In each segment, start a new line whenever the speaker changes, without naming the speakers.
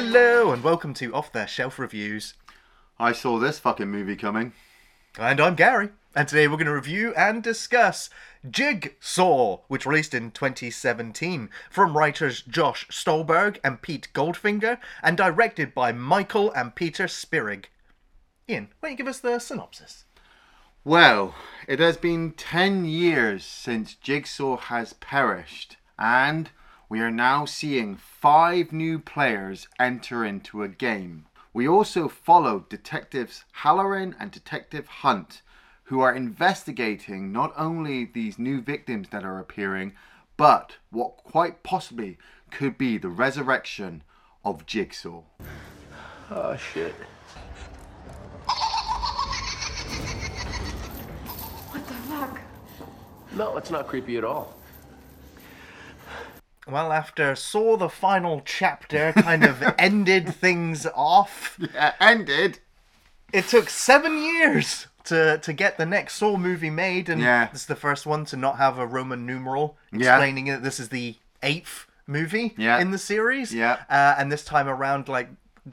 Hello and welcome to Off the Shelf Reviews.
I saw this fucking movie coming.
And I'm Gary. And today we're going to review and discuss Jigsaw, which released in 2017 from writers Josh Stolberg and Pete Goldfinger and directed by Michael and Peter Spierig. Iain, why don't you give us the synopsis?
Well, it has been 10 years since Jigsaw has perished, and we are now seeing five new players enter into a game. We also follow Detectives Halloran and Detective Hunt, who are investigating not only these new victims that are appearing, but what quite possibly could be the resurrection of Jigsaw.
Oh shit.
What the fuck?
No, it's not creepy at all.
Well, after Saw the final chapter kind of ended things off,
Yeah, ended.
it took seven years to, to get the next Saw movie made, and
Yeah.
this is the first one to not have a Roman numeral
Yeah.
explaining that this is the eighth movie
Yeah.
in the series.
Yeah.
Uh, and this time around, like,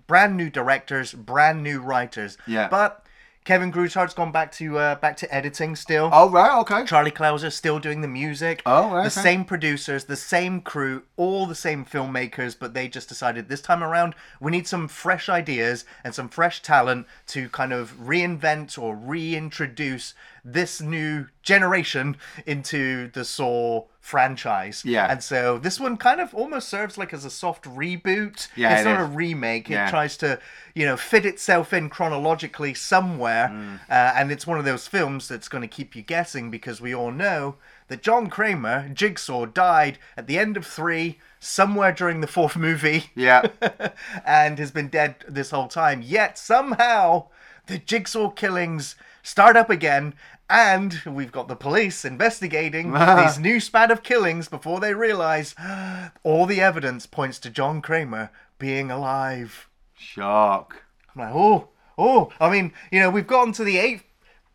brand new directors, brand new writers.
Yeah.
But Kevin Greutert's gone back to uh, back to editing still.
Oh, right, okay.
Charlie Clouser still doing the music.
Oh, right,
The
okay.
same producers, the same crew, all the same filmmakers, but they just decided this time around we need some fresh ideas and some fresh talent to kind of reinvent or reintroduce this new generation into the Saw franchise.
Yeah.
And so this one kind of almost serves like as a soft reboot.
Yeah,
It's
it
not
is.
a remake. It tries to, you know, fit itself in chronologically somewhere.
Mm.
Uh, and it's one of those films that's going to keep you guessing because we all know that John Kramer, Jigsaw, died at the end of three, somewhere during the fourth movie,
Yeah.
and has been dead this whole time. Yet somehow the Jigsaw killings start up again. And we've got the police investigating ah. these new spat of killings before they realize all the evidence points to John Kramer being alive.
Shock.
I'm like, oh, oh. I mean, you know, we've gotten to the eighth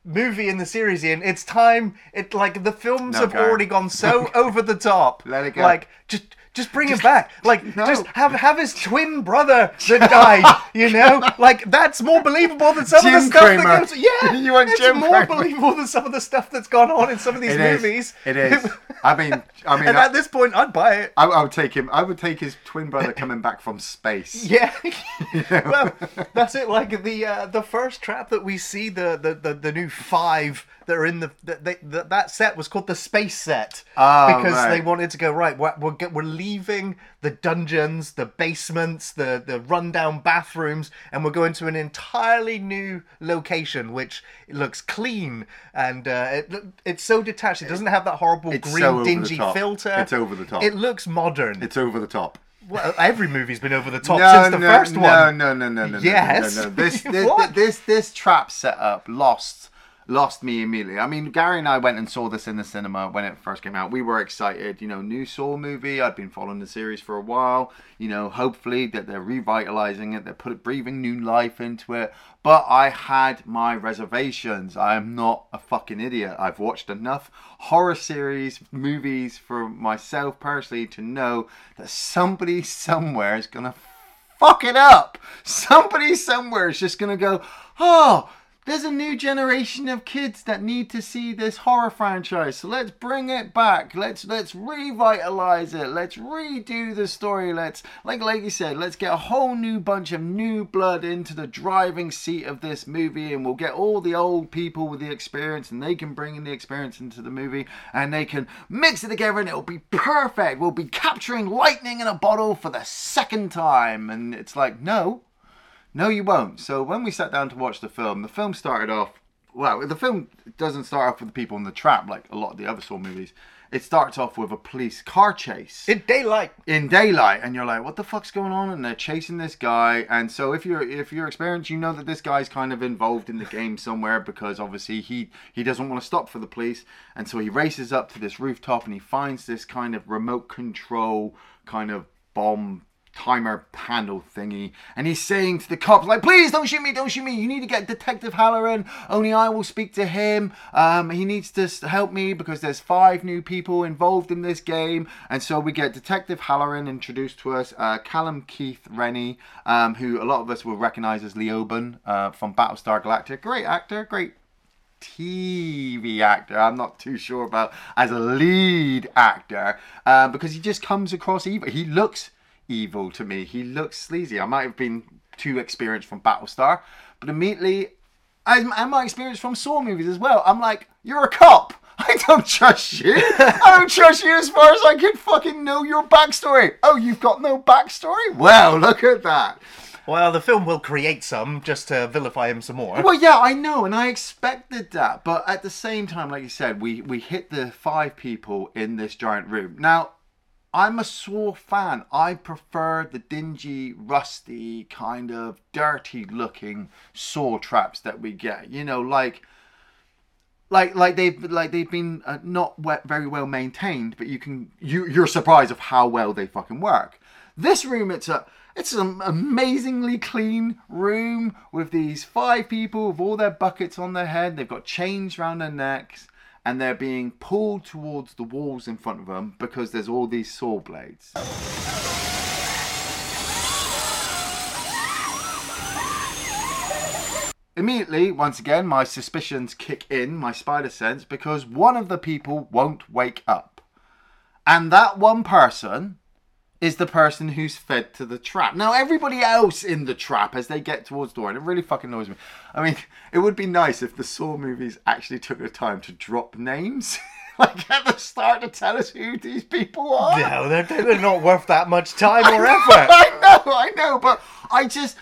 movie in the series, Iain. It's time. It like the films
No,
have
Gary.
already gone so over the top.
Let it go.
Like, just. Just bring him back, like
no.
just have have his twin brother that died. You know, like that's more believable than some of the stuff
Kramer.
that goes. Yeah,
You want
it's
Jim
more
Kramer.
believable than some of the stuff that's gone on in some of these
It is.
movies.
It is. I mean, I mean,
and
I,
at this point, I'd buy it.
I, I would take him. I would take his twin brother coming back from space.
Yeah, well, that's it. Like the uh, the first trap that we see, the the, the, the new five that are in the, they the that set was called the space set
Oh,
because
right.
they wanted to go right. We're we're, we're leaving the dungeons, the basements, the the rundown bathrooms, and we're going to an entirely new location, which looks clean and uh, it, it's so detached. It doesn't have that horrible
It's
green
so
dingy filter.
It's over the top.
It looks modern.
It's over the top.
well, every movie's been over the top
no,
since the
no,
first
no,
one.
No, no, no, no, no,
Yes.
no, no, no. This, this,
What?
this, this trap setup lost, lost me immediately. I mean, Gary and I went and saw this in the cinema when it first came out. We were excited. You know, new Saw movie. I'd been following the series for a while. You know, hopefully that they're revitalizing it. They're put breathing new life into it. But I had my reservations. I am not a fucking idiot. I've watched enough horror series, movies for myself personally to know that somebody somewhere is gonna fuck it up. Somebody somewhere is just gonna go, oh, there's a new generation of kids that need to see this horror franchise. So let's bring it back. Let's let's revitalize it. Let's redo the story. Let's like like you said, let's get a whole new bunch of new blood into the driving seat of this movie, and we'll get all the old people with the experience, and they can bring in the experience into the movie, and they can mix it together, and it'll be perfect. We'll be capturing lightning in a bottle for the second time, and it's like no. No, you won't. So when we sat down to watch the film, the film started off. Well, the film doesn't start off with the people in the trap like a lot of the other Saw movies. It starts off with a police car chase
In daylight.
in daylight, and you're like, "What the fuck's going on?" And they're chasing this guy. And so if you're if you're experienced, you know that this guy's kind of involved in the game somewhere because obviously he he doesn't want to stop for the police, and so he races up to this rooftop and he finds this kind of remote control kind of bomb timer handle thingy and he's saying to the cops like please don't shoot me don't shoot me. You need to get detective halloran. Only i will speak to him. Um, he needs to help me because there's five new people involved in this game. And so we get detective halloran introduced to us uh, callum keith rennie um, who a lot of us will recognize as leoben uh, from battlestar galactica. Great actor great TV actor. I'm not too sure about as a lead actor uh, because he just comes across evil. He looks evil to me. He looks sleazy. I might have been too experienced from Battlestar, but immediately, and and my experience from Saw movies as well. I'm like, you're a cop. I don't trust you. I don't trust you as far as I can fucking know your backstory. Oh, you've got no backstory? Well, look at that.
Well, the film will create some just to vilify him some more.
Well, yeah, I know, and I expected that, but at the same time, like you said, we we hit the five people in this giant room. Now, I'm a Saw fan. I prefer the dingy, rusty, kind of dirty-looking Saw traps that we get. You know, like. Like, like they've like they've been uh, not very well maintained, but you can you you're surprised of how well they fucking work. This room, it's a it's an amazingly clean room with these five people with all their buckets on their head. They've got chains around their necks, and they're being pulled towards the walls in front of them because there's all these saw blades. Immediately, once again, my suspicions kick in, my spider sense, because one of the people won't wake up. And that one person is the person who's fed to the trap. Now, everybody else in the trap as they get towards the door, and it really fucking annoys me. I mean, it would be nice if the Saw movies actually took the time to drop names. like at the start to tell us who these people are.
No, they're, they're not worth that much time or effort.
I know, I know, but I just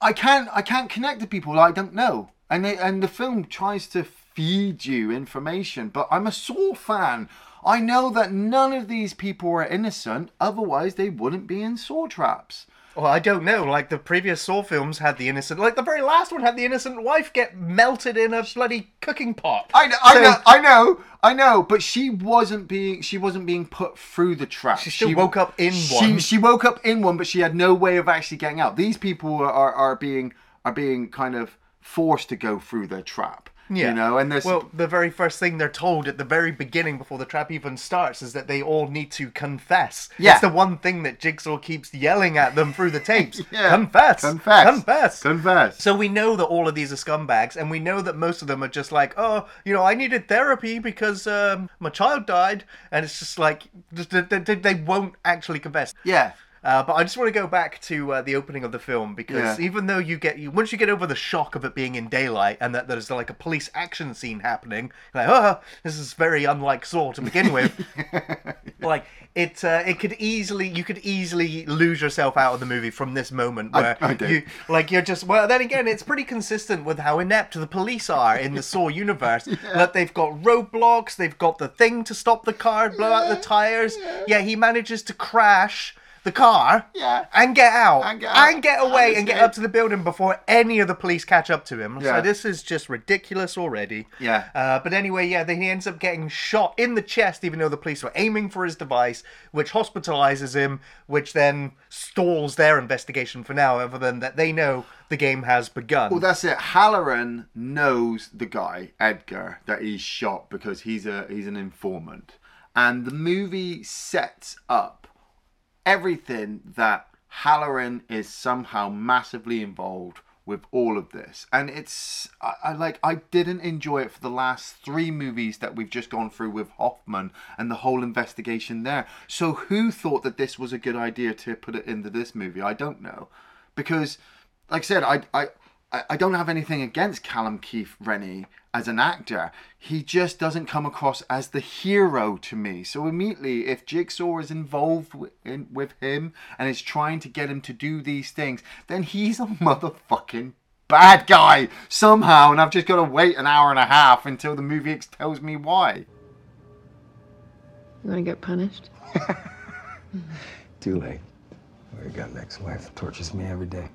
I can't I can't connect to people I don't know. And they, and the film tries to feed you information, but I'm a Saw fan. I know that none of these people are innocent, otherwise they wouldn't be in Saw traps.
Well, I don't know. Like the previous Saw films had the innocent, like the very last one had the innocent wife get melted in a bloody cooking pot.
I know, I know, I know, I know, but she wasn't being she wasn't being put through the trap.
She still woke up in
she,
one.
She woke up in one, but she had no way of actually getting out. These people are, are, are being are being kind of forced to go through their trap.
Yeah.
You know, and there's
Well, the very first thing they're told at the very beginning before the trap even starts is that they all need to confess.
Yeah.
It's the one thing that Jigsaw keeps yelling at them through the tapes.
Yeah.
Confess.
confess,
Confess.
confess.
So we know that all of these are scumbags, and we know that most of them are just like, oh, you know, I needed therapy because um, my child died, and it's just like they, they, they won't actually confess.
yeah.
Uh, but I just want to go back to uh, the opening of the film because
Yeah.
even though you get you once you get over the shock of it being in daylight and that there's like a police action scene happening, you're like oh, this is very unlike Saw to begin with. like it, uh, it could easily you could easily lose yourself out of the movie from this moment where
I do.
you like you're just well. Then again, it's pretty consistent with how inept the police are in the Saw universe. That they've got roadblocks, they've got the thing to stop the car, blow out the tires. Yeah, he manages to crash the car
Yeah.
and get out
And get out.
and get away and,
And
get up to the building before any of the police catch up to him.
Yeah.
So this is just ridiculous already.
Yeah.
Uh, but anyway, yeah, then he ends up getting shot in the chest, even though the police were aiming for his device, which hospitalizes him, which then stalls their investigation for now, other than that they know the game has begun.
Well, that's it. Halloran knows the guy Edgar that he's shot because he's a he's an informant, and the movie sets up everything that Halloran is somehow massively involved with all of this, and it's I, I like I didn't enjoy it for the last three movies that we've just gone through with Hoffman and the whole investigation there. So who thought that this was a good idea to put it into this movie? I don't know, because like I said, I I. I- I don't have anything against Callum Keith Rennie as an actor. He just doesn't come across as the hero to me. So immediately, if Jigsaw is involved wi- in, with him and is trying to get him to do these things, then he's a motherfucking bad guy somehow. And I've just got to wait an hour and a half until the movie tells me why.
You want to get punished?
Too late. Our gun ex-wife tortures me every day.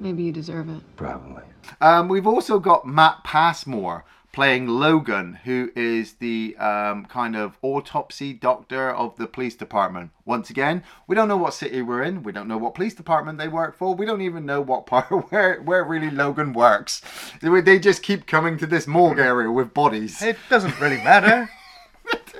Maybe you deserve it.
Probably.
Um, we've also got Matt Passmore playing Logan, who is the um, kind of autopsy doctor of the police department. Once again, we don't know what city we're in. We don't know what police department they work for. We don't even know what part where where really Logan works. They, they just keep coming to this morgue area with bodies.
It doesn't really matter.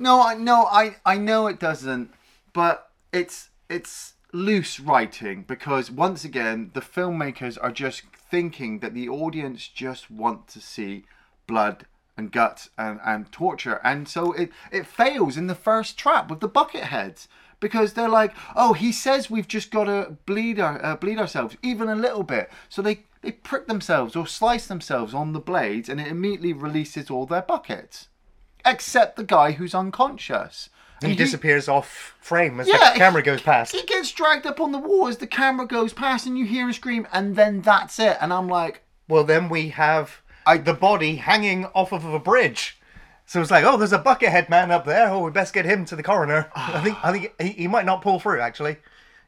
No, I no, I I know it doesn't, but it's it's loose writing because once again the filmmakers are just thinking that the audience just want to see blood and guts and, and torture. And so it it fails in the first trap with the bucket heads because they're like oh he says we've just got to bleed our uh, bleed ourselves even a little bit. So they they prick themselves or slice themselves on the blades and it immediately releases all their buckets. Except the guy who's unconscious.
He disappears off frame as
Yeah,
the camera goes past.
He gets dragged up on the wall as the camera goes past, and you hear him scream, and then that's it. And I'm like,
Well, then we have
I-
the body hanging off of a bridge. So it's like, oh, there's a buckethead man up there. Oh, we best get him to the coroner. I think, I think he, he might not pull through. Actually,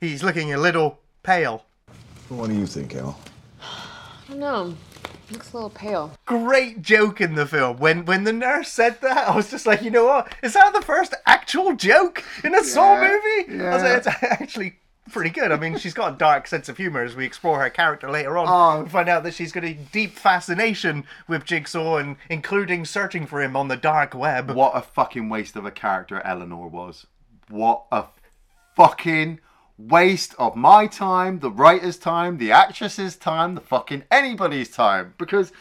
he's looking a little pale.
What do you think, Al?
I don't know. Looks a little pale.
Great joke in the film. When when the nurse said that, I was just like, you know what? Is that the first actual joke in a Saw
Yeah,
movie? I was like, it's actually pretty good. I mean, she's got a dark sense of humor as we explore her character later on.
Oh.
We find out that she's got a deep fascination with Jigsaw and including searching for him on the dark web.
what a fucking waste of a character Eleanor was. What a fucking waste of my time, the writer's time, the actress's time, the fucking anybody's time. Because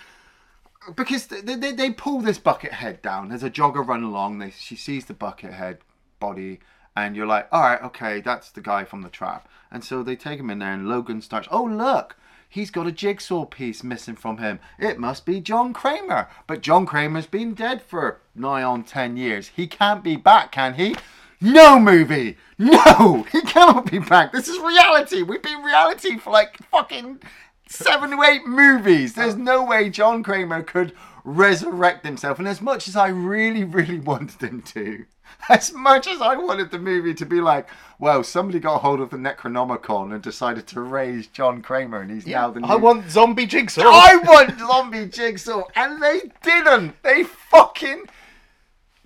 because they, they, they pull this bucket head down. There's a jogger run along. They, she sees the bucket head body, and you're like, all right, okay, that's the guy from the trap. And so they take him in there, and Logan starts, oh, look, he's got a jigsaw piece missing from him. It must be John Kramer. But John Kramer's been dead for nigh on 10 years. He can't be back, can he? No movie! No! He cannot be back. This is reality. We've been reality for like fucking seven to eight movies. There's no way John Kramer could resurrect himself. And as much as I really, really wanted him to, as much as I wanted the movie to be like, well, somebody got hold of the Necronomicon and decided to raise John Kramer and he's now the new...
I want zombie Jigsaw.
I want zombie jigsaw, and they didn't. They fucking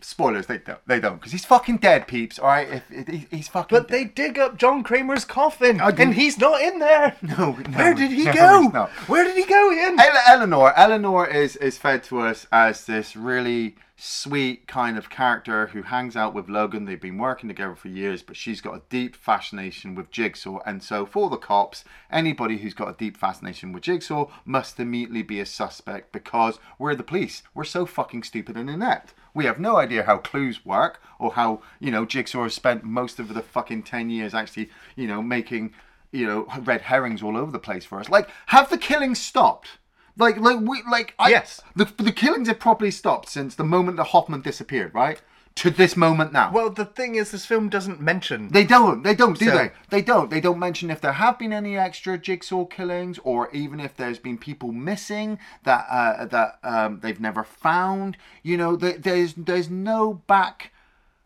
spoilers. They don't. They don't because he's fucking dead, peeps. All right, if, if he- he's fucking.
But they dig up John Kramer's coffin,
oh, I
and he's not in there.
No, no,
Where did he
no,
go? Where did he go, Iain?
Ele- Eleanor, Eleanor is is fed to us as this really sweet kind of character who hangs out with Logan. They've been working together for years, but she's got a deep fascination with Jigsaw. And so, for the cops, anybody who's got a deep fascination with Jigsaw must immediately be a suspect because we're the police. We're so fucking stupid and inept. We have no idea how clues work or how, you know, Jigsaw has spent most of the fucking 10 years actually, you know, making, you know, red herrings all over the place for us. Like, have the killings stopped? Like, like we, like, I,
Yes.
The the killings have properly stopped since the moment that Hoffman disappeared, right? To this moment now.
Well, the thing is, this film doesn't mention.
They don't. They don't, do
So-
they? They don't. They don't mention if there have been any extra jigsaw killings, or even if there's been people missing that uh, that um, they've never found. You know, th- there's there's no back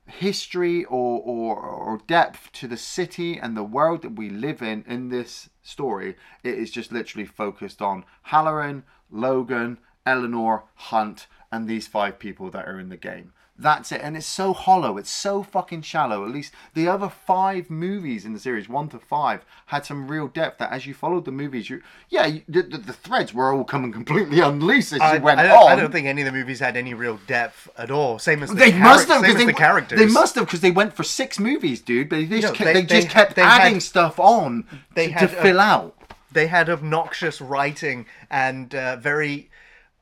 history or, or or depth to the city and the world that we live in in this story. It is just literally focused on Halloran, Logan, Eleanor, Hunt, and these five people that are in the game. That's it, and it's so hollow. It's so fucking shallow. At least the other five movies in the series, one to five, had some real depth. That as you followed the movies, you yeah, you, the, the, the threads were all coming completely unloose as
I,
you went
I
on.
I don't think any of the movies had any real depth at all. Same as the
They must have
same
because they
the characters.
They must have because they went for six movies, dude. But they just
No,
kept,
they-
they, just kept
they
adding
had-
stuff on
they
to,
had
to fill out.
They had obnoxious writing and uh, very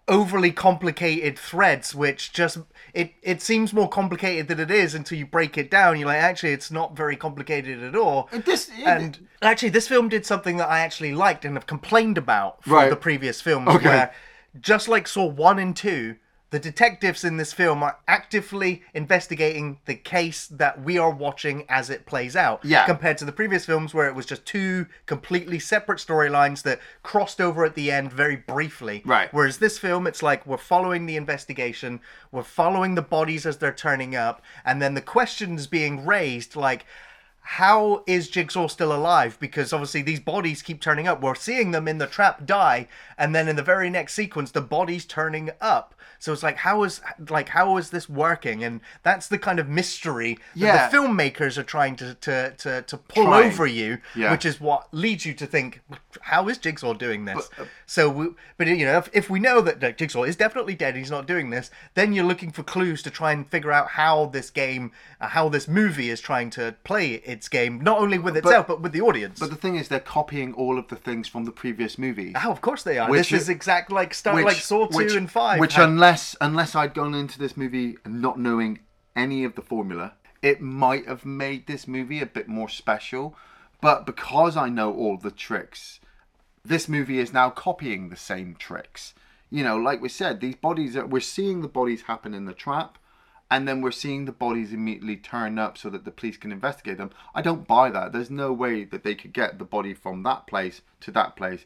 overly complicated threads, which just it it seems more complicated than it is until you break it down. You're like, actually, it's not very complicated at all.
This
And actually, this film did something that I actually liked and have complained about from
Right.
the previous films,
Okay.
where just like Saw one and two, the detectives in this film are actively investigating the case that we are watching as it plays out.
Yeah.
Compared to the previous films where it was just two completely separate storylines that crossed over at the end very briefly.
Right.
Whereas this film, it's like we're following the investigation, we're following the bodies as they're turning up, and then the questions being raised like, how is Jigsaw still alive? Because obviously these bodies keep turning up. We're seeing them in the trap die, and then in the very next sequence, the body's turning up. So it's like, how is like how is this working? And that's the kind of mystery that the filmmakers are trying to to to, to pull
Trying.
over you,
Yeah.
which is what leads you to think, how is Jigsaw doing this?
But, uh,
so, we, but you know, if, if we know that, that Jigsaw is definitely dead, he's not doing this, then you're looking for clues to try and figure out how this game, uh, how this movie is trying to play its game, not only with itself but, with the audience.
But the thing is, they're copying all of the things from the previous movies.
oh, of course they are.
Which
this is exact like start like Saw two and five.
Which,
had-
unless unless I'd gone into this movie not knowing any of the formula, it might have made this movie a bit more special. But because I know all the tricks, this movie is now copying the same tricks. You know, like we said, these bodies are we're seeing the bodies happen in the trap, and then we're seeing the bodies immediately turn up so that the police can investigate them. I don't buy that. There's no way that they could get the body from that place to that place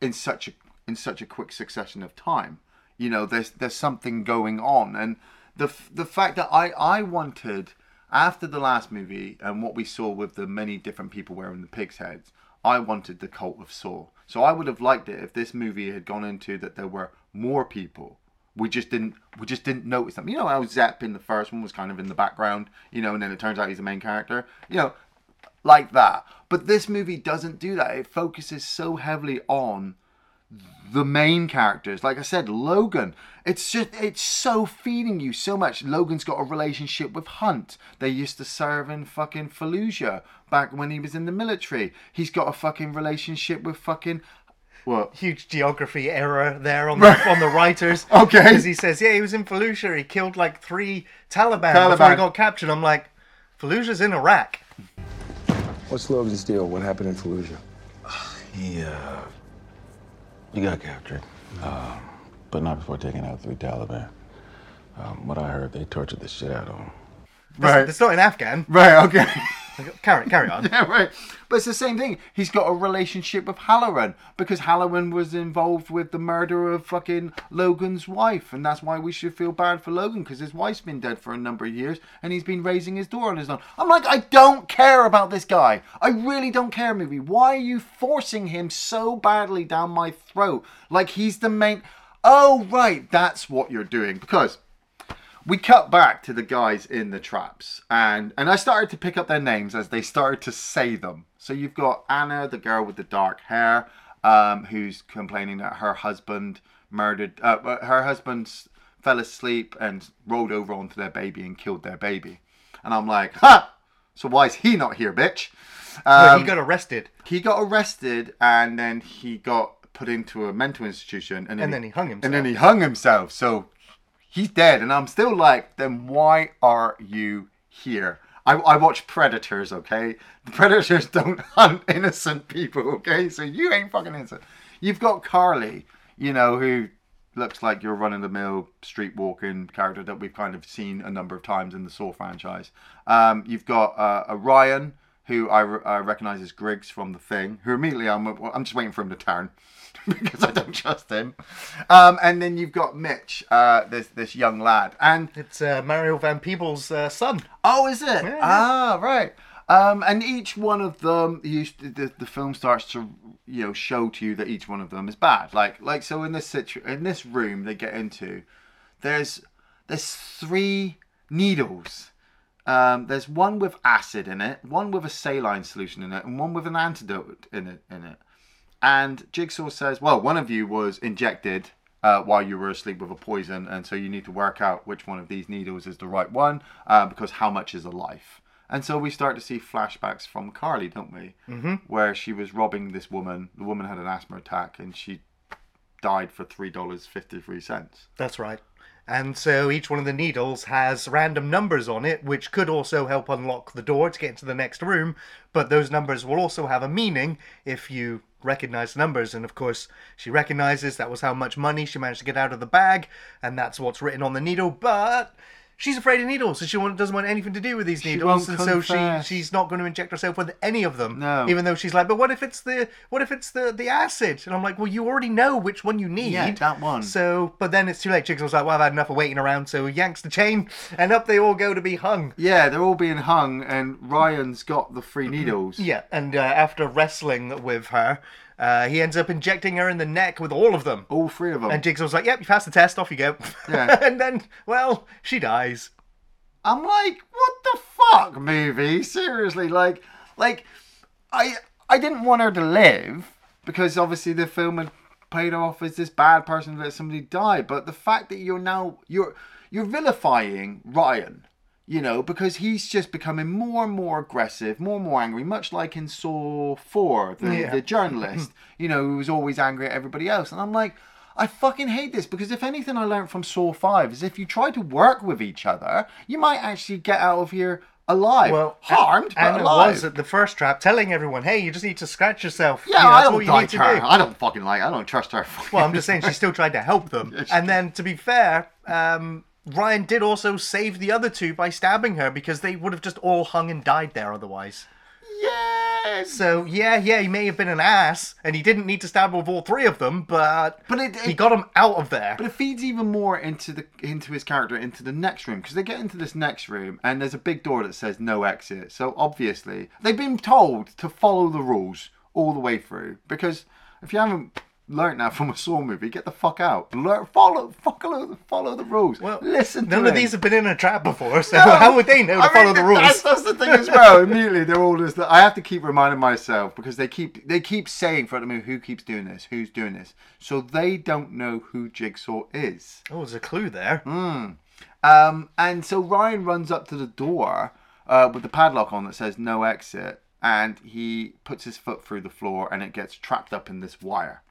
in such a in such a quick succession of time. You know, there's there's something going on, and the the fact that I I wanted after the last movie and what we saw with the many different people wearing the pigs' heads, I wanted the cult of Saw. So I would have liked it if this movie had gone into that there were more people. We just didn't we just didn't notice them. You know how Zep in the first one was kind of in the background, you know, and then it turns out he's the main character. You know, like that. But this movie doesn't do that. It focuses so heavily on the main characters. Like I said, Logan. It's just it's so feeding you so much. Logan's got a relationship with Hunt. They used to serve in fucking Fallujah back when he was in the military. He's got a fucking relationship with fucking what?
Huge geography error there on the, on the writers.
Okay.
Because he says, yeah, he was in Fallujah. He killed like three Taliban, before
Taliban.
he got captured. I'm like, Fallujah's in Iraq.
What's Logan's deal? What happened in Fallujah?
He, uh, he got captured, uh, but not before taking out three Taliban. Um, what I heard, they tortured the shit out of him.
Right.
It's not in Afghan.
Right, okay.
Carry, carry on.
Yeah, right. But it's the same thing. He's got a relationship with Halloran because Halloran was involved with the murder of fucking Logan's wife, and that's why we should feel bad for Logan because his wife's been dead for a number of years and he's been raising his door on his own. I'm like, I don't care about this guy. I really don't care, movie. Why are you forcing him so badly down my throat? Like he's the main. Oh, right. That's what you're doing because we cut back to the guys in the traps and and i started to pick up their names as they started to say them. So you've got anna the girl with the dark hair um, who's complaining that her husband murdered uh, her husband fell asleep and rolled over onto their baby and killed their baby. And i'm like ha so why is he not here bitch?
Well,
um,
he got arrested.
he got arrested and then he got put into a mental institution and then,
And then he hung himself
and then he hung himself. So he's dead and i'm still like then why are you here? I, I watch predators okay? The predators don't hunt innocent people okay? So you ain't fucking innocent. You've got carly you know who looks like your run-of-the-mill street walking character that we've kind of seen a number of times in the saw franchise. Um, you've got uh, a ryan who I, re- I recognize as Griggs from The Thing, who immediately I'm, I'm just waiting for him to turn because I don't trust him. Um, and then you've got Mitch, uh, this this young lad, and
It's uh, Mario Van Peebles' uh, son.
oh, is it?
Yeah.
Ah, right. Um, and each one of them, you, the, the film starts to you know show to you that each one of them is bad. Like like so in this situ- in this room they get into, there's there's three needles. Um, there's one with acid in it, one with a saline solution in it, and one with an antidote in it. In it. And Jigsaw says, "Well, one of you was injected uh, while you were asleep with a poison, and so you need to work out which one of these needles is the right one, uh, because how much is a life?" And so we start to see flashbacks from Carly, don't we? Mm-hmm. Where she was robbing this woman. The woman had an asthma attack, and she died for three dollars fifty three cents.
That's right. And so each one of the needles has random numbers on it, which could also help unlock the door to get into the next room. But those numbers will also have a meaning if you recognize numbers. And of course, she recognizes that was how much money she managed to get out of the bag, and that's what's written on the needle. But she's afraid of needles, so she doesn't want anything to do with these
She
needles,
won't
and so she
confess.
she's not going to inject herself with any of them.
No.
even though she's like, but what if it's the what if it's the the acid? And I'm like, well, you already know which one you need.
Yeah, that one.
So, but then it's too late. Jigsaw's like, well, I've had enough of waiting around, so he yanks the chain, and up they all go to be hung.
Yeah, they're all being hung, and Ryan's got the three needles.
Yeah, and uh, after wrestling with her, uh, he ends up injecting her in the neck with all of them.
All three of them.
And Jigsaw's like, "Yep, you passed the test. Off you go."
Yeah.
and then, well, she dies.
I'm like, what the fuck, movie? Seriously, like, like, I I didn't want her to live because obviously the film had played her off as this bad person that somebody died. But the fact that you're now you're you're vilifying Ryan, you know, because he's just becoming more and more aggressive, more and more angry, much like in Saw Four, the,
Yeah.
the journalist, you know, who was always angry at everybody else. And I'm like. I fucking hate this because if anything I learned from Saw 5 is if you try to work with each other, you might actually get out of here alive.
Well,
harmed,
and
but
it
alive.
was at the first trap, telling everyone, "Hey, you just need to scratch yourself."
yeah,
You know,
I
that's all
don't
you
like
need
her.
to do.
I don't fucking like I don't trust her.
Well, I'm just saying she still tried to help them. And then, to be fair, um, Ryan did also save the other two by stabbing her because they would have just all hung and died there otherwise.
Yes.
So yeah, yeah, he may have been an ass, and he didn't need to stab with all three of them, but
But it-
he got them out of there.
But it feeds even more into the into his character into the next room because they get into this next room and there's a big door that says no exit. So obviously they've been told to follow the rules all the way through because if you haven't learned that from a Saw movie, get the fuck out. Learn, follow, follow, follow the rules.
Well,
Listen. to
None of
him.
these have been in a trap before, so
No.
how would they know to
I
follow
mean,
the rules?
That's, that's the thing as well. Immediately, they're all just. I have to keep reminding myself because they keep they keep saying throughout the movie who keeps doing this, who's doing this, so they don't know who Jigsaw is.
Oh, there's a clue there.
Mm. Um, and so Ryan runs up to the door uh, with the padlock on that says no exit, and he puts his foot through the floor, and it gets trapped up in this wire.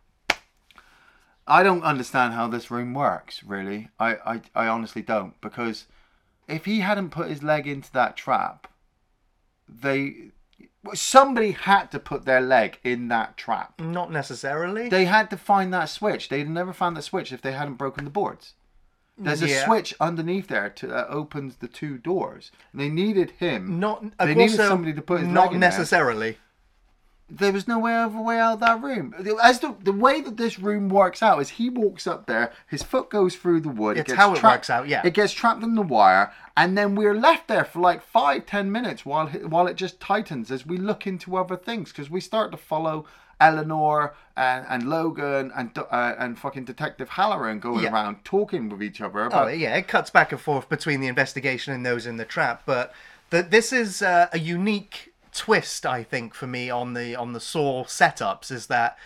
I don't understand how this room works, really. I, I, I honestly don't, because if he hadn't put his leg into that trap, they somebody had to put their leg in that trap.
Not necessarily.
They had to find that switch. They'd never found that switch if they hadn't broken the boards. There's a
Yeah.
switch underneath there to, that opens the two doors. And they needed him.
Not
They
also,
needed somebody to put his
not
leg in there.
necessarily.
There was no way of a way out of that room. As the the way that this room works out is he walks up there, his foot goes through the wood.
It's
gets
how it
trapped-
works out, yeah.
It gets trapped in the wire, and then we're left there for like five, ten minutes while while it just tightens as we look into other things because we start to follow Eleanor and, and Logan and uh, and fucking Detective Halloran going
Yeah.
around talking with each other
Oh yeah, it cuts back and forth between the investigation and those in the trap, but the, this is uh, a unique twist, I think, for me on the on the Saw setups is that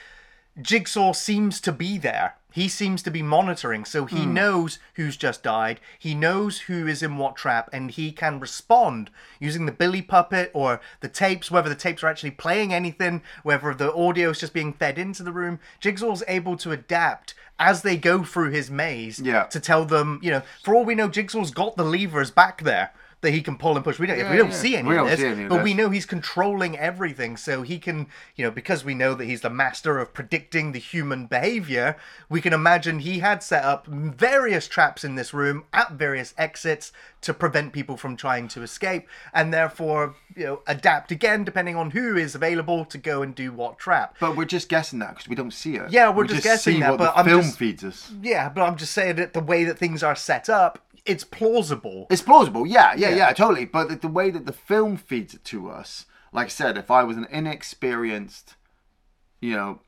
Jigsaw seems to be there. He seems to be monitoring, so he
Hmm.
knows who's just died. He knows who is in what trap, and he can respond using the Billy puppet or the tapes, whether the tapes are actually playing anything, whether the audio is just being fed into the room. Jigsaw's able to adapt as they go through his maze
Yeah.
to tell them, you know, for all we know, Jigsaw's got the levers back there that he can pull and push. We don't, we don't
yeah.
see any
We
of
don't
this,
see any of
but we know he's controlling everything. So he can, you know, because we know that he's the master of predicting the human behavior, we can imagine he had set up various traps in this room at various exits to prevent people from trying to escape, and therefore, you know, adapt again depending on who is available to go and do what trap.
But we're just guessing that because we don't see it.
Yeah, we're
we
just
just
guessing
see
that,
what
but
the
I'm
film
just-
feeds us.
Yeah, but I'm just saying that the way that things are set up, it's plausible.
It's plausible, yeah, yeah,
Yeah.
yeah, totally. But the, the way that the film feeds it to us, like I said, if I was an inexperienced, you know,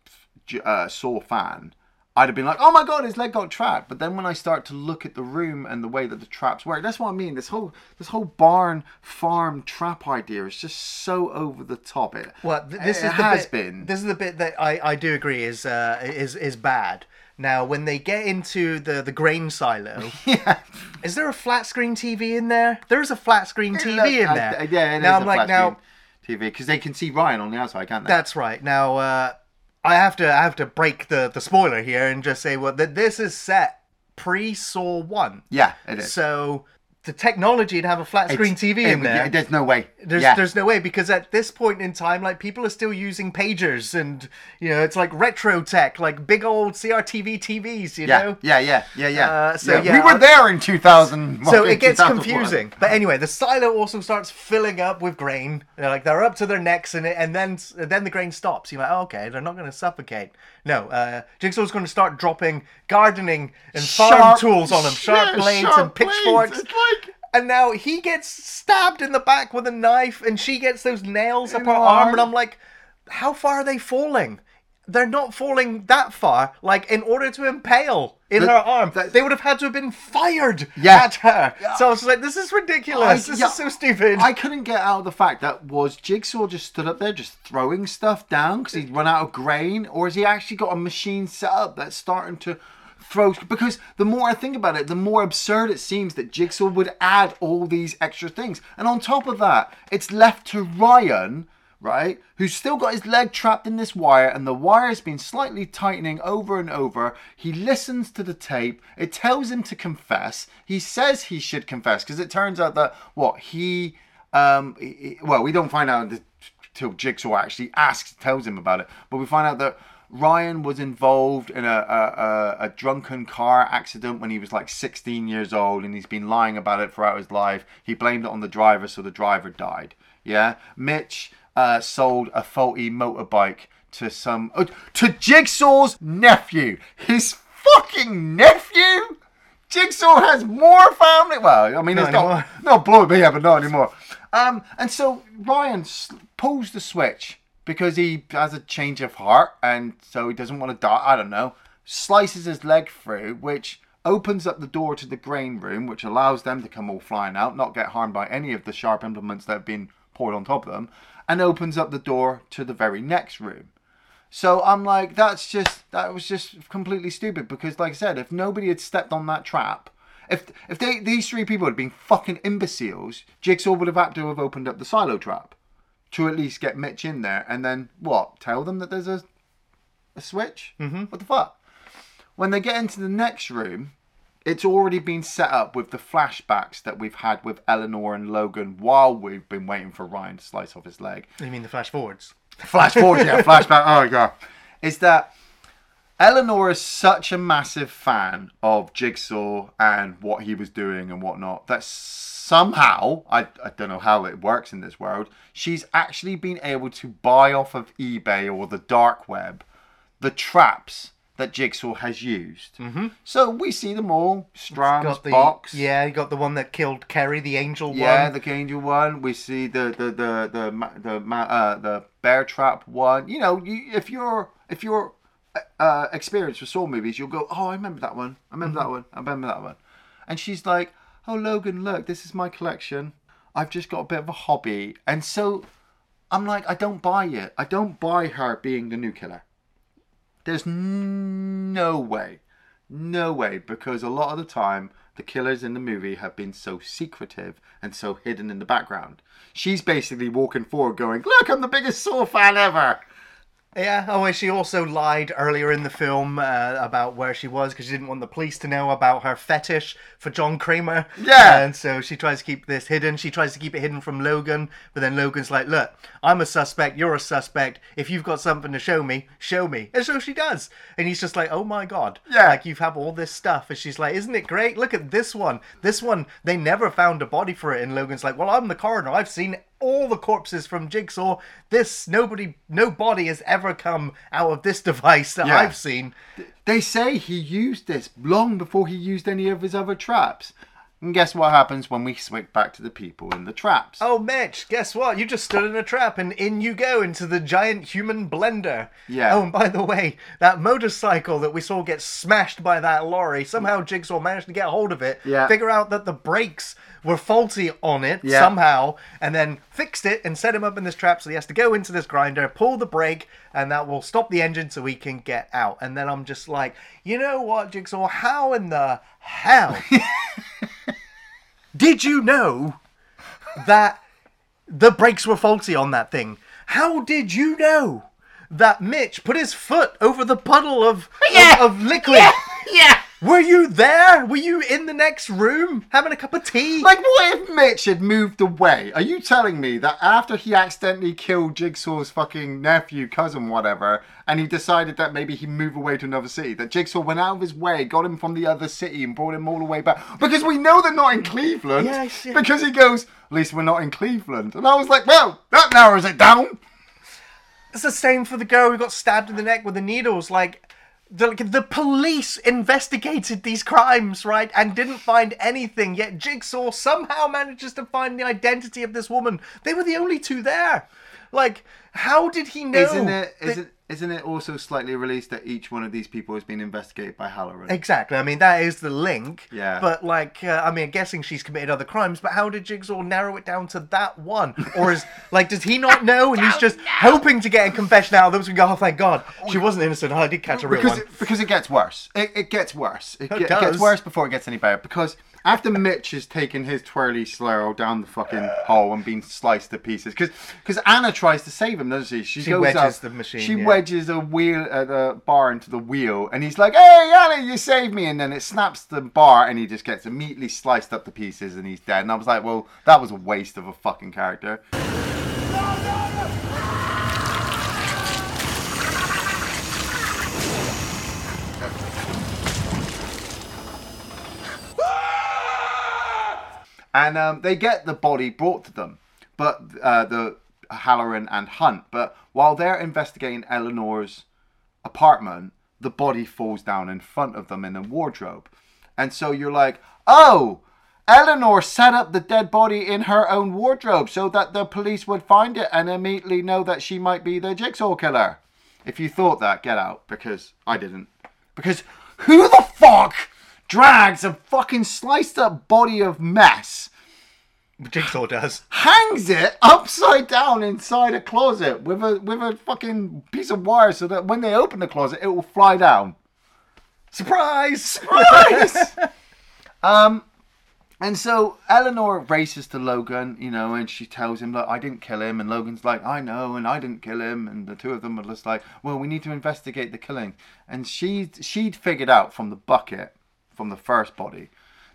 uh, Saw fan, I'd have been like, "Oh my god, his leg got trapped." But then when I start to look at the room and the way that the traps work, that's what I mean. This whole this whole barn farm trap idea is just so over the top. It
Well, th- this
it
is the
has
bit,
been.
This is the bit that I, I do agree is uh, is is bad. Now, when they get into the the grain silo,
yeah.
is there a flat screen TV in there? There is a flat screen TV in there.
I- yeah, it
now
is
I'm
a
like
flat
now.
screen TV because they can see Ryan on the outside, can't they?
That's right. Now, uh, I have to I have to break the the spoiler here and just say well that this is set pre Saw One.
yeah, it is.
So the technology to have a flat screen
It's-
TV
it
in
would-
there.
There's no way.
There's
yeah.
there's no way because at this point in time, like people are still using pagers and you know it's like retro tech, like big old CRTV TVs, you
yeah,
know.
yeah, yeah, yeah, yeah.
Uh, so,
we
yeah,
were there in 2000.
So it gets confusing. But anyway, the silo also starts filling up with grain. They're like they're up to their necks in it, and then then the grain stops. You're like, oh, okay, they're not going to suffocate. No, uh, Jigsaw's going to start dropping gardening and farm
Sharp-
tools on them, sharp
yeah,
blades
sharp
and pitchforks.
blades.
And now he gets stabbed in the back with a knife, and she gets those nails up
In
her
her
arm,
arm.
and I'm like, how far are they falling? They're not falling that far. Like in order to impale in
The-
her arm,
that-
they would have had to have been fired
Yeah.
at her. So I was like, this is ridiculous.
I-
this
yeah,
is so stupid.
I couldn't get out of the fact that was Jigsaw just stood up there just throwing stuff down because he'd run out of grain, or has he actually got a machine set up that's starting to throw? Because the more I think about it, the more absurd it seems that Jigsaw would add all these extra things, and on top of that, it's left to Ryan. Right, who's still got his leg trapped in this wire, and the wire has been slightly tightening over and over. He listens to the tape. It tells him to confess. He says he should confess because it turns out that what he um, he- well, we don't find out until Jigsaw actually asks, tells him about it. But we find out that Ryan was involved in a, a, a, a drunken car accident when he was like 16 years old, and he's been lying about it throughout his life. He blamed it on the driver, so the driver died. Yeah, Mitch uh, sold a faulty motorbike to some uh, to Jigsaw's nephew, his fucking nephew. Jigsaw has more family. Well, I mean,
Not
it's not
anymore.
not blowing me up, but not anymore. Um, and so Ryan pulls the switch because he has a change of heart, and so he doesn't want to die. I don't know. Slices his leg through, which opens up the door to the grain room, which allows them to come all flying out, not get harmed by any of the sharp implements that have been poured on top of them, and opens up the door to the very next room. So I'm like, that's just that was just completely stupid because, like I said, if nobody had stepped on that trap, if if they these three people had been fucking imbeciles, Jigsaw would have had to have opened up the silo trap to at least get Mitch in there, and then what? Tell them that there's a a switch. Mm-hmm. What the fuck? When they get into the next room, it's already been set up with the flashbacks that we've had with Eleanor and Logan while we've been waiting for Ryan to slice off his leg
you mean the flash forwards?
flash forwards, yeah, flashback. Oh god, is that Eleanor is such a massive fan of Jigsaw and what he was doing and whatnot that somehow I, I don't know how it works in this world. She's actually been able to buy off of eBay or the dark web the traps that Jigsaw has used. Mm-hmm. So we see them all. Strand's
the
box.
yeah, you got the one that killed Kerry, the angel
Yeah,
one.
Yeah, the angel one. We see the the the the ma- the uh, the bear trap one. You know, you, if you're if you're uh, experienced with Saw movies, you'll go, oh, I remember that one. I remember that one. I remember that one. And she's like, oh, Logan, look, this is my collection. I've just got a bit of a hobby, and so I'm like, I don't buy it. I don't buy her being the new killer. There's n- no way, no way, because a lot of the time the killers in the movie have been so secretive and so hidden in the background. She's basically walking forward, going, "Look, I'm the biggest Saw fan ever."
Yeah. Oh, and she also lied earlier in the film uh, about where she was because she didn't want the police to know about her fetish for John Kramer.
Yeah.
And so she tries to keep this hidden. She tries to keep it hidden from Logan, but then Logan's like, "Look, I'm a suspect. You're a suspect. If you've got something to show me, show me." And so she does. And he's just like, "Oh my god."
Yeah.
Like you have all this stuff, and she's like, "Isn't it great? Look at this one. This one. They never found a body for it." And Logan's like, "Well, I'm the coroner. I've seen." All the corpses from Jigsaw. This nobody, no body has ever come out of this device that
Yeah.
I've seen.
They say he used this long before he used any of his other traps. And guess what happens when we switch back to the people in the traps?
Oh, Mitch, guess what? You just stood in a trap and in you go into the giant human blender.
Yeah.
Oh, and by the way, that motorcycle that we saw get smashed by that lorry, somehow Jigsaw managed to get a hold of it,
Yeah.
figure out that the brakes were faulty on it
Yeah.
somehow, and then fixed it and set him up in this trap so he has to go into this grinder, pull the brake, and that will stop the engine so he can get out. And then I'm just like, you know what, Jigsaw? How in the hell did you know that the brakes were faulty on that thing? How did you know that Mitch put his foot over the puddle of
Yeah.
of, of liquid
yeah.
Were you there? Were you in the next room having a cup of tea?
Like, what if Mitch had moved away? Are you telling me that after he accidentally killed Jigsaw's fucking nephew, cousin, whatever, and he decided that maybe he'd move away to another city, that Jigsaw went out of his way, got him from the other city, and brought him all the way back? Because we know they're not in Cleveland.
Yes, yeah.
Because he goes, at least we're not in Cleveland. And I was like, well, that narrows it down.
It's the same for the girl who got stabbed in the neck with the needles. Like, the, the police investigated these crimes, right, and didn't find anything. Yet Jigsaw somehow manages to find the identity of this woman. They were the only two there. Like, how did he know?
Isn't it? Isn't, isn't it also slightly released that each one of these people has been investigated by Halloran?
Exactly. I mean, that is the link.
Yeah.
But like, uh, I mean, guessing she's committed other crimes. But how did Jigsaw narrow it down to that one? Or is like, does he not know, and he's just hoping to get a confession out of those and go, "Oh, thank God, she wasn't innocent. I did catch a real
because
one."
it, because it gets worse. It, it gets worse. It,
It
ge- it gets worse before it gets any better. Because after Mitch has taken his twirly slow down the fucking hole and been sliced to pieces, because Anna tries to save him, doesn't she? She,
She
goes
wedges
up,
the machine,
She
yeah.
wedges a wheel, uh, the bar into the wheel, and he's like, "Hey, Anna, you saved me!" And then it snaps the bar, and he just gets immediately sliced up to pieces, and he's dead. And I was like, "Well, that was a waste of a fucking character." And um, they get the body brought to them, but uh, the Halloran and Hunt. But while they're investigating Eleanor's apartment, the body falls down in front of them in a wardrobe, and so you're like, oh. Eleanor set up the dead body in her own wardrobe so that the police would find it and immediately know that she might be the jigsaw killer. If you thought that, get out because I didn't. Because who the fuck drags a fucking sliced up body of mess,
Jigsaw does.
hangs it upside down inside a closet with a with a fucking piece of wire so that when they open the closet it will fly down.
Surprise!
Um, and so Eleanor races to Logan, you know, and she tells him, Look, I didn't kill him. And Logan's like, I know, and I didn't kill him. And the two of them are just like, Well, we need to investigate the killing. And she, she'd figured out from the bucket, from the first body,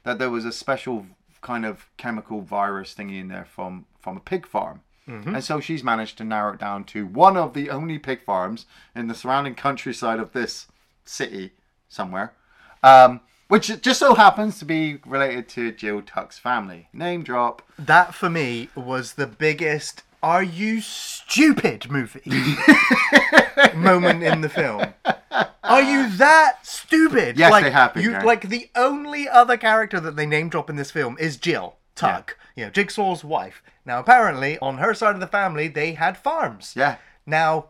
that there was a special kind of chemical virus thingy in there from, from a pig farm. And so she's managed to narrow it down to one of the only pig farms in the surrounding countryside of this city somewhere. Um, which just so happens to be related to Jill Tuck's family. Name drop.
that for me was the biggest "Are you stupid?" movie moment in the film. Are you that stupid?
Yes,
like,
they have been,
You like the only other character that they name drop in this film is Jill Tuck. You know, Jigsaw's wife. Now, apparently, on her side of the family, they had farms.
Yeah.
Now,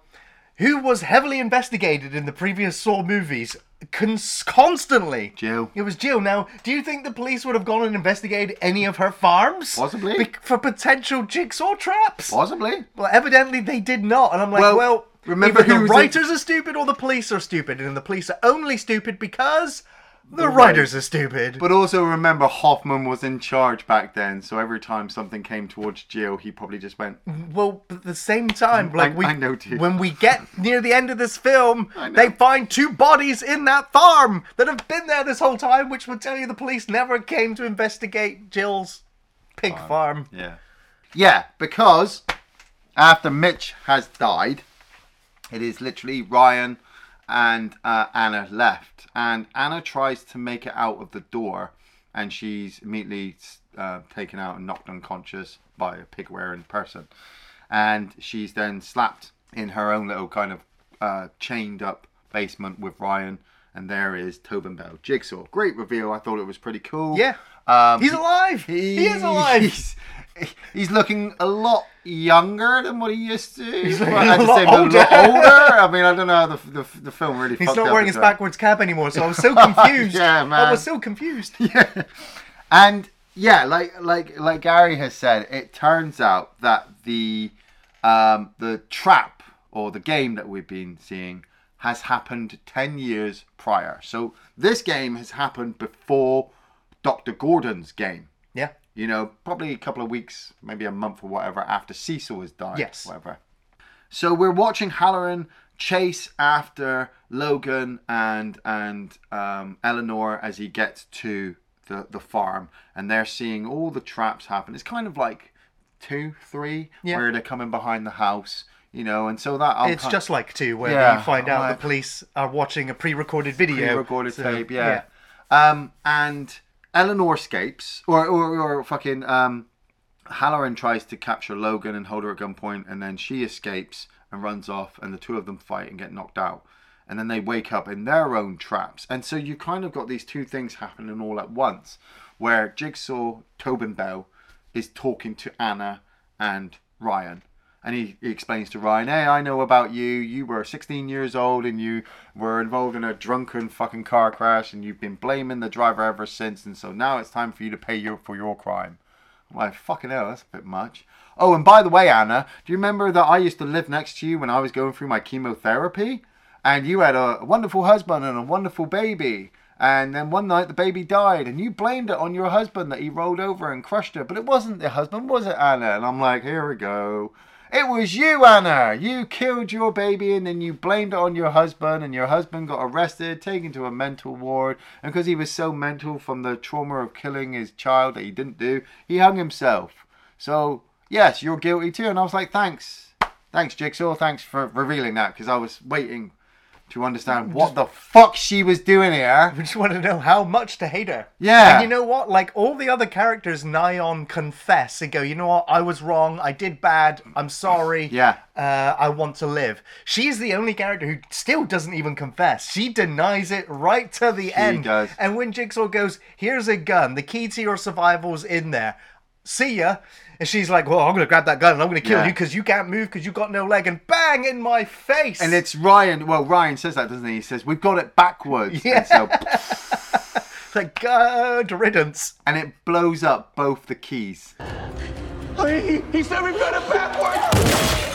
who was heavily investigated in the previous Saw movies cons- constantly?
Jill.
It was Jill. Now, do you think the police would have gone and investigated any of her farms?
Possibly.
Bec- for potential jigsaw traps?
Possibly.
Well, evidently they did not. And I'm like,
Well,
well,
remember
either the
was in-
writers are stupid or the police are stupid. And the police are only stupid because the writers are stupid.
But also remember, Hoffman was in charge back then, so every time something came towards Jill, he probably just went,
Well, at the same time, mm, like
I-
we,
I know, dude.
when we get near the end of this film, they find two bodies in that farm that have been there this whole time, which would tell you the police never came to investigate Jill's pig farm.
Yeah. Yeah, because after Mitch has died, it is literally Ryan and uh, Anna left. And Anna tries to make it out of the door, and she's immediately uh, taken out and knocked unconscious by a pig wearing person. And she's then slapped in her own little kind of uh, chained up basement with Ryan. And there is Tobin Bell Jigsaw. Great reveal. I thought it was pretty cool.
Yeah.
Um,
He's alive. He is alive.
He's, looking a lot younger than what he used to.
He's
Well,
looking a lot
same
older.
older. I mean, I don't know how the, the, the film really.
He's not wearing his
that.
backwards cap anymore, so I was so confused.
Yeah, man.
I was so confused.
Yeah, And yeah, like like like Gary has said, it turns out that the um, the trap or the game that we've been seeing has happened ten years prior. So this game has happened before Doctor Gordon's game.
Yeah.
You know, probably a couple of weeks, maybe a month or whatever after Cecil has died.
Yes.
Whatever. So we're watching Halloran chase after Logan and and um, Eleanor as he gets to the the farm, and they're seeing all the traps happen. It's kind of like two, three,
Yeah.
where they're coming behind the house, you know, and so that I'm
It's
kind-
just like two, where
Yeah,
you find out
like-
the police are watching a pre-recorded video.
pre-recorded
So,
tape, yeah. Um, and Eleanor escapes, or or, or fucking um, Halloran tries to capture Logan and hold her at gunpoint, and then she escapes and runs off, and the two of them fight and get knocked out. And then they wake up in their own traps, and so you kind of got these two things happening all at once, where Jigsaw Tobin Bell is talking to Anna and Ryan. And he, he explains to Ryan, hey, I know about you. You were 16 years old and you were involved in a drunken fucking car crash and you've been blaming the driver ever since. And so now it's time for you to pay your, for your crime. I'm like, fucking hell, that's a bit much. Oh, and by the way, Anna, do you remember that I used to live next to you when I was going through my chemotherapy? And you had a wonderful husband and a wonderful baby. And then one night the baby died, and you blamed it on your husband that he rolled over and crushed her. But it wasn't the husband, was it, Anna? And I'm like, here we go. It was you, Anna. You killed your baby, and then you blamed it on your husband, and your husband got arrested, taken to a mental ward. And because he was so mental from the trauma of killing his child that he didn't do, he hung himself. So, yes, you're guilty too. And I was like, thanks. Thanks, Jigsaw. Thanks for revealing that because I was waiting to understand what the fuck she was doing here.
We just want to know how much to hate her.
Yeah.
And you know what? Like all the other characters nigh on confess and go, you know what? I was wrong. I did bad. I'm sorry.
Yeah.
Uh, I want to live. She's the only character who still doesn't even confess. She denies it right to the end.
does.
And when Jigsaw goes, here's a gun. The key to your survival's in there. See ya. And she's like, well, I'm going to grab that gun and I'm going to kill
Yeah.
you because you can't move because you got no leg. And bang in my face.
And it's Ryan. Well, Ryan says that, doesn't he? He says, we've got it backwards.
Yeah.
And, so,
like, good riddance.
and it blows up both the keys.
He, he said we've got it backwards!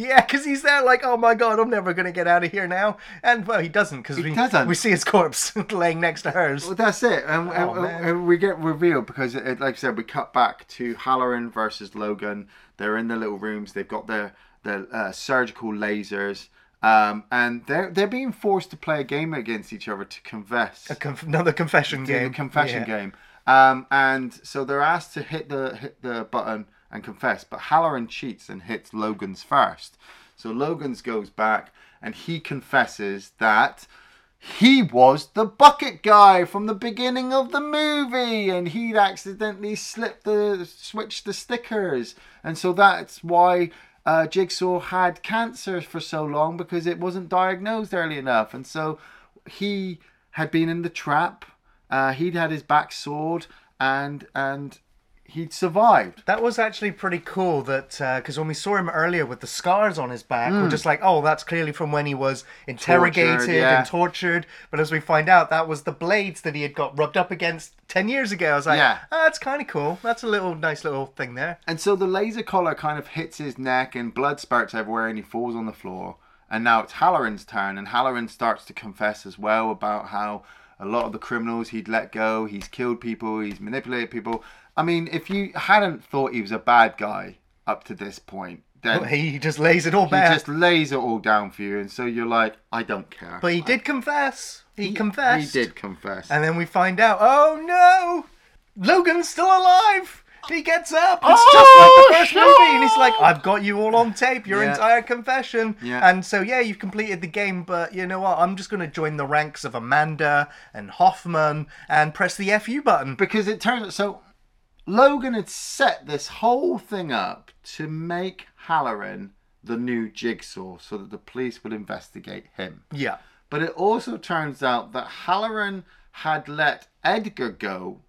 Yeah, because he's there like, oh my god, I'm never going to get out of here now. And, well, he doesn't because
He
we,
doesn't.
we see his corpse laying next to hers.
Well, that's it. And, and-
Oh, man.
and we get revealed because, it, like I said, we cut back to Halloran versus Logan. They're in the little rooms. They've got their their uh, surgical lasers, um, and they're they're being forced to play a game against each other to confess.
A conf- another confession game.
the confession
Yeah.
game. Um, and so they're asked to hit the hit the button and confess, but Halloran cheats and hits Logan's first. So Logan's goes back and he confesses that he was the bucket guy from the beginning of the movie and he'd accidentally slipped the switched the stickers and so that's why uh, jigsaw had cancer for so long because it wasn't diagnosed early enough and so he had been in the trap uh, he'd had his back sawed and and he'd survived
That was actually pretty cool. That because when we saw him earlier with the scars on his back, we're just like, oh, that's clearly from when he was interrogated.
Tortured, yeah.
and tortured. But as we find out, that was the blades that he had got rubbed up against ten years ago. I was like,
Yeah.
ah, that's kind of cool. That's a little nice little thing there.
And so the laser collar kind of hits his neck and blood spurts everywhere and he falls on the floor. And now it's Halloran's turn and Halloran starts to confess as well about how a lot of the criminals he'd let go, he's killed people, he's manipulated people. I mean, if you hadn't thought he was a bad guy up to this point, then he
He just lays it all bare.
just lays it all down for you. And so you're like, I don't care.
But he did confess. He, confessed.
He did confess.
And then we find out, oh no, Logan's still alive. He gets up. It's
Oh,
just like the oh, first
shit.
movie, and he's like, "I've got you all on tape, your
Yeah.
entire confession."
Yeah.
And so, yeah, you've completed the game, but you know what? I'm just going to join the ranks of Amanda and Hoffman and press the FU button.
because it turns out so Logan had set this whole thing up to make Halloran the new jigsaw so that the police would investigate him.
Yeah.
But it also turns out that Halloran had let Edgar go,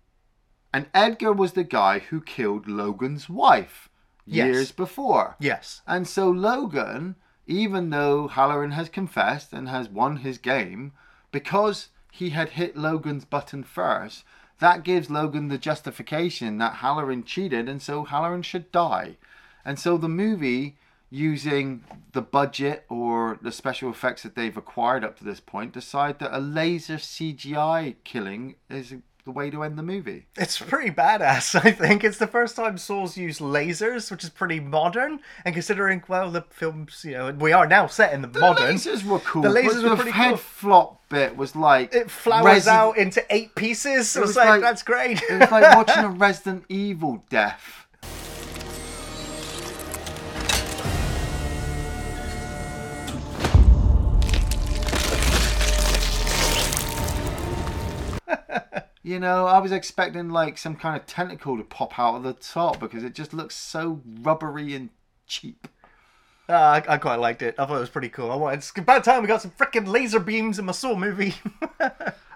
and Edgar was the guy who killed Logan's wife
Yes.
years before.
Yes.
And so Logan, even though Halloran has confessed and has won his game, because he had hit Logan's button first, that gives Logan the justification that Halloran cheated and so Halloran should die. And so the movie, using the budget or the special effects that they've acquired up to this point, decide that a laser CGI killing is the way to end the movie.
It's pretty badass, I think. It's the first time Saw's used lasers, which is pretty modern. And considering, well, the films, you know, we are now set in the,
The
modern.
lasers were cool.
The lasers were
the
pretty
head
cool.
flop bit was like
It flowers
Resi-
out into eight pieces. It was,
was
like,
like-
that's great.
It was like watching a Resident Evil death. You know, I was expecting like some kind of tentacle to pop out of the top because it just looks so rubbery and cheap.
Uh, I, I quite liked it. I thought it was pretty cool. I wanted, it's about time we got some freaking laser beams in my Saw movie.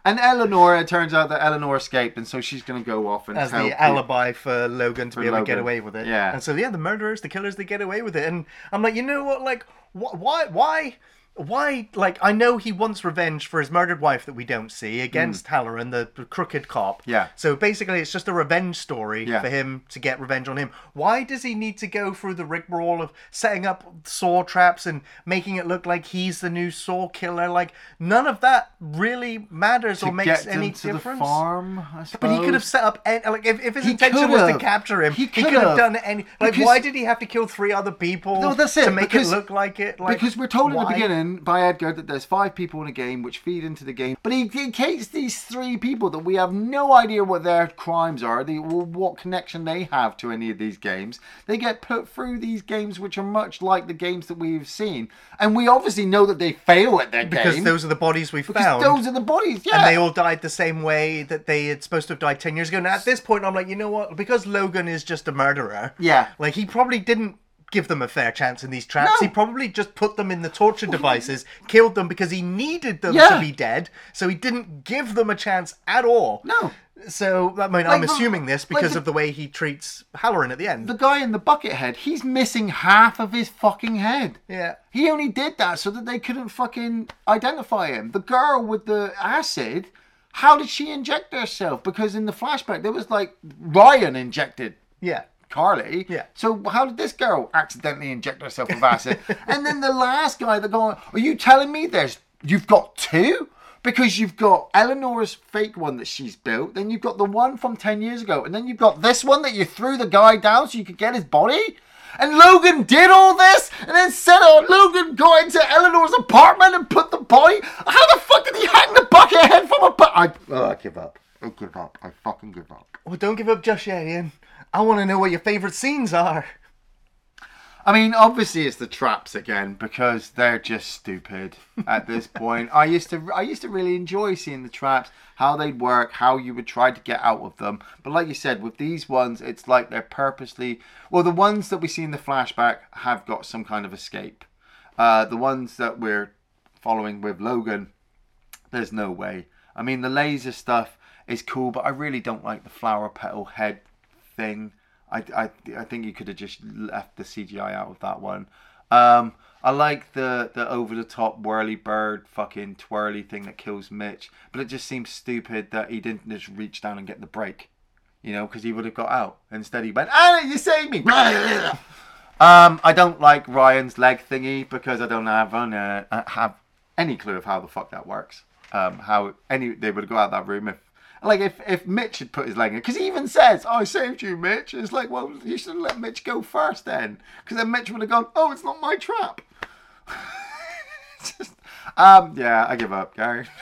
And Eleanor, it turns out that Eleanor escaped, and so she's going to go off and
as
help
the alibi for Logan to
For
be able to get away with it.
Yeah.
And so yeah, the murderers, the killers, they get away with it. And I'm like, you know what? Like, wh- why, why, why? Like, I know he wants revenge for his murdered wife that we don't see against mm. Halloran, the, the crooked cop.
Yeah.
So basically, it's just a revenge story
Yeah.
for him to get revenge on him. Why does he need to go through the rigmarole of setting up saw traps and making it look like he's the new saw killer? Like, none of that really matters
to
or makes any
to
difference.
the farm. I
But he could have set up any, like if, if his
He
intention was to capture him,
He
he, could
could've.
have done any. Like,
Because-
why did he have to kill three other people?
No, that's it,
to make
because-
it look like it. Like,
because we're told in the beginning by Edgar that there's five people in a game which feed into the game, but he, takes these three people that we have no idea what their crimes are, the, or what connection they have to any of these games. They get put through these games which are much like the games that we've seen, and we obviously know that they fail at their
because
game
those are the bodies we
because
found.
those are the bodies. Yeah,
and they all died the same way that they had supposed to have died 10 years ago. Now, at this point, I'm like, you know what? Because Logan is just a murderer.
Yeah.
Like, he probably didn't give them a fair chance in these traps.
No.
He probably just put them in the torture devices, killed them because he needed them
Yeah.
to be dead. So he didn't give them a chance at all.
No.
So, I mean, I'm
the-
assuming this
like
because
the-
of the way he treats Halloran at the end.
the guy in the bucket head, he's missing half of his fucking head.
yeah.
He only did that so that they couldn't fucking identify him. The girl with the acid, how did she inject herself? Because in the flashback, there was like Ryan injected
Yeah.
Carly.
Yeah.
So how did this girl accidentally inject herself with acid? and then the last guy that going, are you telling me there's you've got two? Because you've got Eleanor's fake one that she's built, then you've got the one from ten years ago, and then you've got this one that you threw the guy down so you could get his body. And Logan did all this, and then said, "Oh, Logan got into Eleanor's apartment and put the body. How the fuck did he hang the bucket head from a? Bu- I, oh, I give up. I give up. I fucking give up.
Well, don't give up just yet, Iain. I want to know what your favorite scenes are.
I mean, obviously it's the traps again because they're just stupid at this point. I used to I used to really enjoy seeing the traps, how they'd work, how you would try to get out of them. But like you said, with these ones, it's like they're purposely well, the ones that we see in the flashback have got some kind of escape. Uh, the ones that we're following with Logan, there's no way. I mean, the laser stuff is cool, but I really don't like the flower petal head thing. I, I, I think you could have just left the CGI out of that one. Um, I like the, the over the top whirly bird fucking twirly thing that kills Mitch, but it just seems stupid that he didn't just reach down and get the break, you know, because he would have got out. Instead, he went, Anna, you saved me! um, I don't like Ryan's leg thingy because I don't have, uh, have any clue of how the fuck that works. Um, how any they would go out that room if like if if Mitch had put his leg in because he even says I saved you Mitch it's like well you should have let Mitch go first then because then Mitch would have gone oh it's not my trap just, um yeah I give up Gary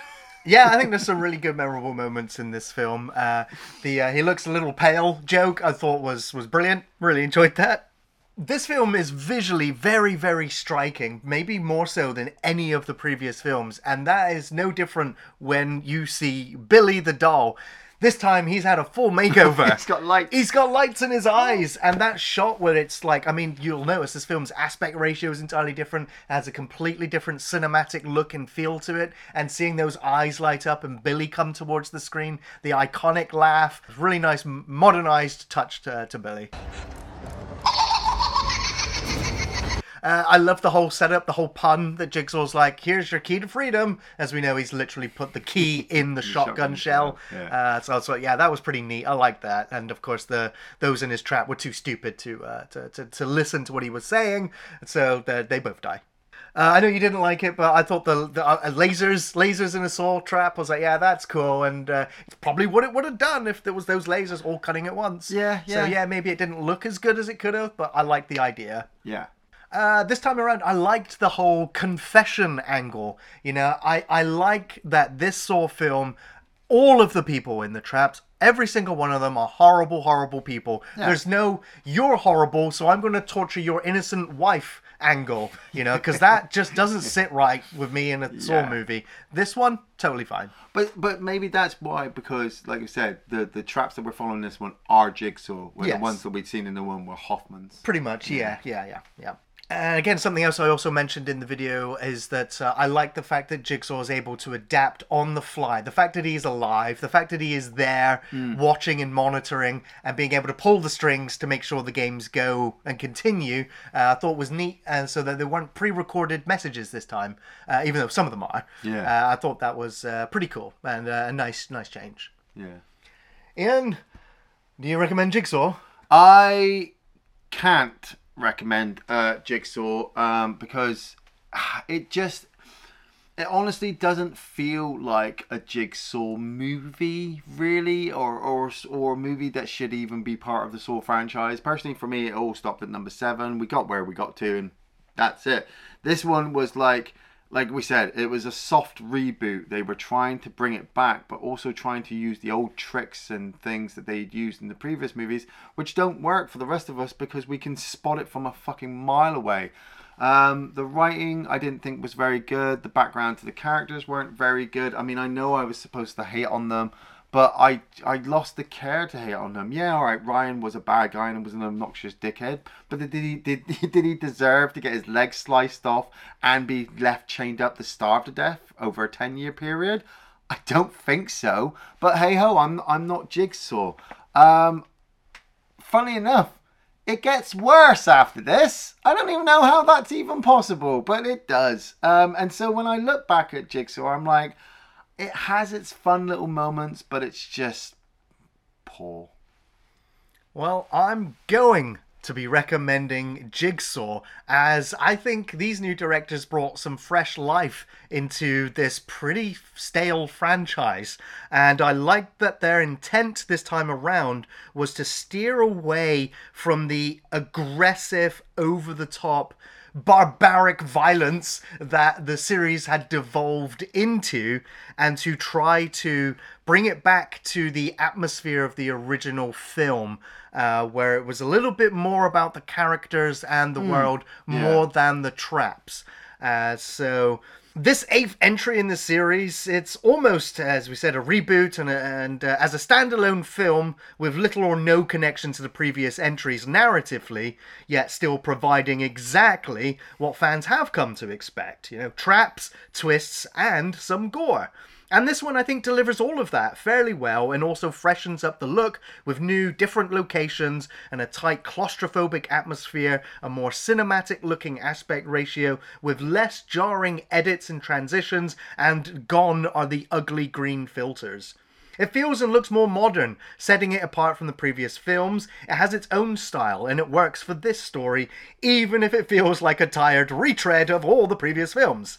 Yeah, I think there's some really good memorable moments in this film. Uh, the uh, he looks a little pale joke I thought was was brilliant. Really enjoyed that. This film is visually very, very striking, maybe more so than any of the previous films, and that is no different when you see Billy the doll. This time he's had a full makeover.
He's got lights.
He's got lights in his oh. eyes, and that shot where it's like, I mean, you'll notice this film's aspect ratio is entirely different, it has a completely different cinematic look and feel to it, and seeing those eyes light up and Billy come towards the screen, the iconic laugh, really nice modernized touch to, to Billy. Oh! Uh, I love the whole setup, the whole pun that Jigsaw's like, "Here's your key to freedom." As we know, he's literally put the key in the shotgun,
shotgun
shell.
shell, yeah.
Uh, so, so yeah, that was pretty neat. I like that. And of course, the those in his trap were too stupid to uh, to, to to listen to what he was saying, so they, they both die. Uh, I know you didn't like it, but I thought the, the uh, lasers, lasers in a saw trap. I was like, yeah, that's cool, and uh, it's probably what it would have done if there was those lasers all cutting at once.
Yeah, yeah.
So
yeah.
yeah, maybe it didn't look as good as it could have, but I like the idea.
Yeah.
Uh, this time around, I liked the whole confession angle. You know, I, I like that this Saw film, all of the people in the traps, every single one of them are horrible, horrible people. There's no, you're horrible, so I'm going to torture your innocent wife angle, you know, because that just doesn't sit right with me in a Saw movie. This one, totally fine.
But but maybe that's why because like I said, the the traps that we're following this one are Jigsaw, where
Yes.
the ones that we'd seen in the one were Hoffman's.
Pretty much, yeah, yeah, yeah, yeah. And again, something else I also mentioned in the video is that uh, I like the fact that Jigsaw is able to adapt on the fly. The fact that he's alive, the fact that he is there watching and monitoring and being able to pull the strings to make sure the games go and continue, uh, I thought was neat. And so that there weren't pre recorded messages this time, uh, even though some of them are.
Yeah.
Uh, I thought that was uh, pretty cool and uh, a nice, nice change.
Yeah.
Iain, do you recommend Jigsaw?
I can't recommend uh, Jigsaw um, because it just it honestly doesn't feel like a Jigsaw movie, really, or or or a movie that should even be part of the Saw franchise. Personally, for me, it all stopped at number seven. We got where we got to, and that's it. This one was like. Like we said, it was a soft reboot. They were trying to bring it back, but also trying to use the old tricks and things that they'd used in the previous movies, which don't work for the rest of us because we can spot it from a fucking mile away. Um, the writing I didn't think was very good. The background to the characters weren't very good. I mean, I know I was supposed to hate on them, but I I lost the care to hate on them. Yeah, all right, Ryan was a bad guy and was an obnoxious dickhead, but did he did did he deserve to get his legs sliced off and be left chained up to starve to death over a ten year period? I don't think so. But hey ho, I'm I'm not Jigsaw. Um, funny enough, it gets worse after this. I don't even know how that's even possible, but it does. Um, and so when I look back at Jigsaw, I'm like, it has its fun little moments, but it's just poor.
Well, I'm going to be recommending Jigsaw as I think these new directors brought some fresh life into this pretty stale franchise. And I like that their intent this time around was to steer away from the aggressive, over the top, barbaric violence that the series had devolved into and to try to bring it back to the atmosphere of the original film uh, where it was a little bit more about the characters and the world more than the traps. Uh, so this eighth entry in the series, it's almost, as we said, a reboot and, a, and uh, as a standalone film with little or no connection to the previous entries narratively, yet still providing exactly what fans have come to expect. You know, traps, twists, and some gore. And this one, I think, delivers all of that fairly well and also freshens up the look with new, different locations and a tight claustrophobic atmosphere, a more cinematic looking aspect ratio with less jarring edits and transitions, and gone are the ugly green filters. It feels and looks more modern, setting it apart from the previous films. It has its own style and it works for this story, even if it feels like a tired retread of all the previous films.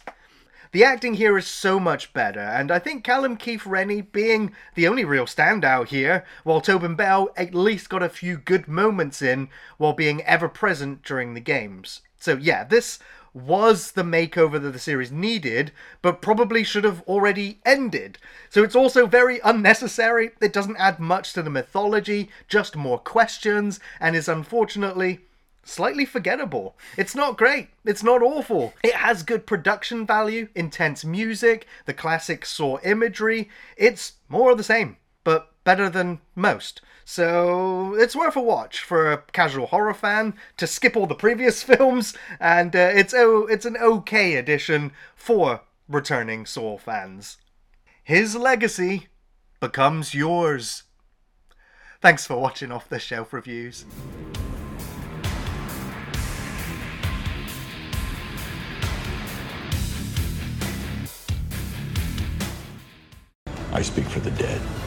The acting here is so much better, and I think Callum Keith Rennie being the only real standout here, while Tobin Bell at least got a few good moments in while being ever present during the games. So yeah, this was the makeover that the series needed, but probably should have already ended. So it's also very unnecessary, it doesn't add much to the mythology, just more questions, and is unfortunately slightly forgettable. It's not great. It's not awful. It has good production value, intense music, the classic Saw imagery. It's more of the same, but better than most. So it's worth a watch for a casual horror fan to skip all the previous films, and uh, it's oh, it's an okay addition for returning Saw fans. His legacy becomes yours. Thanks for watching Off the Shelf Reviews.
I speak for the dead.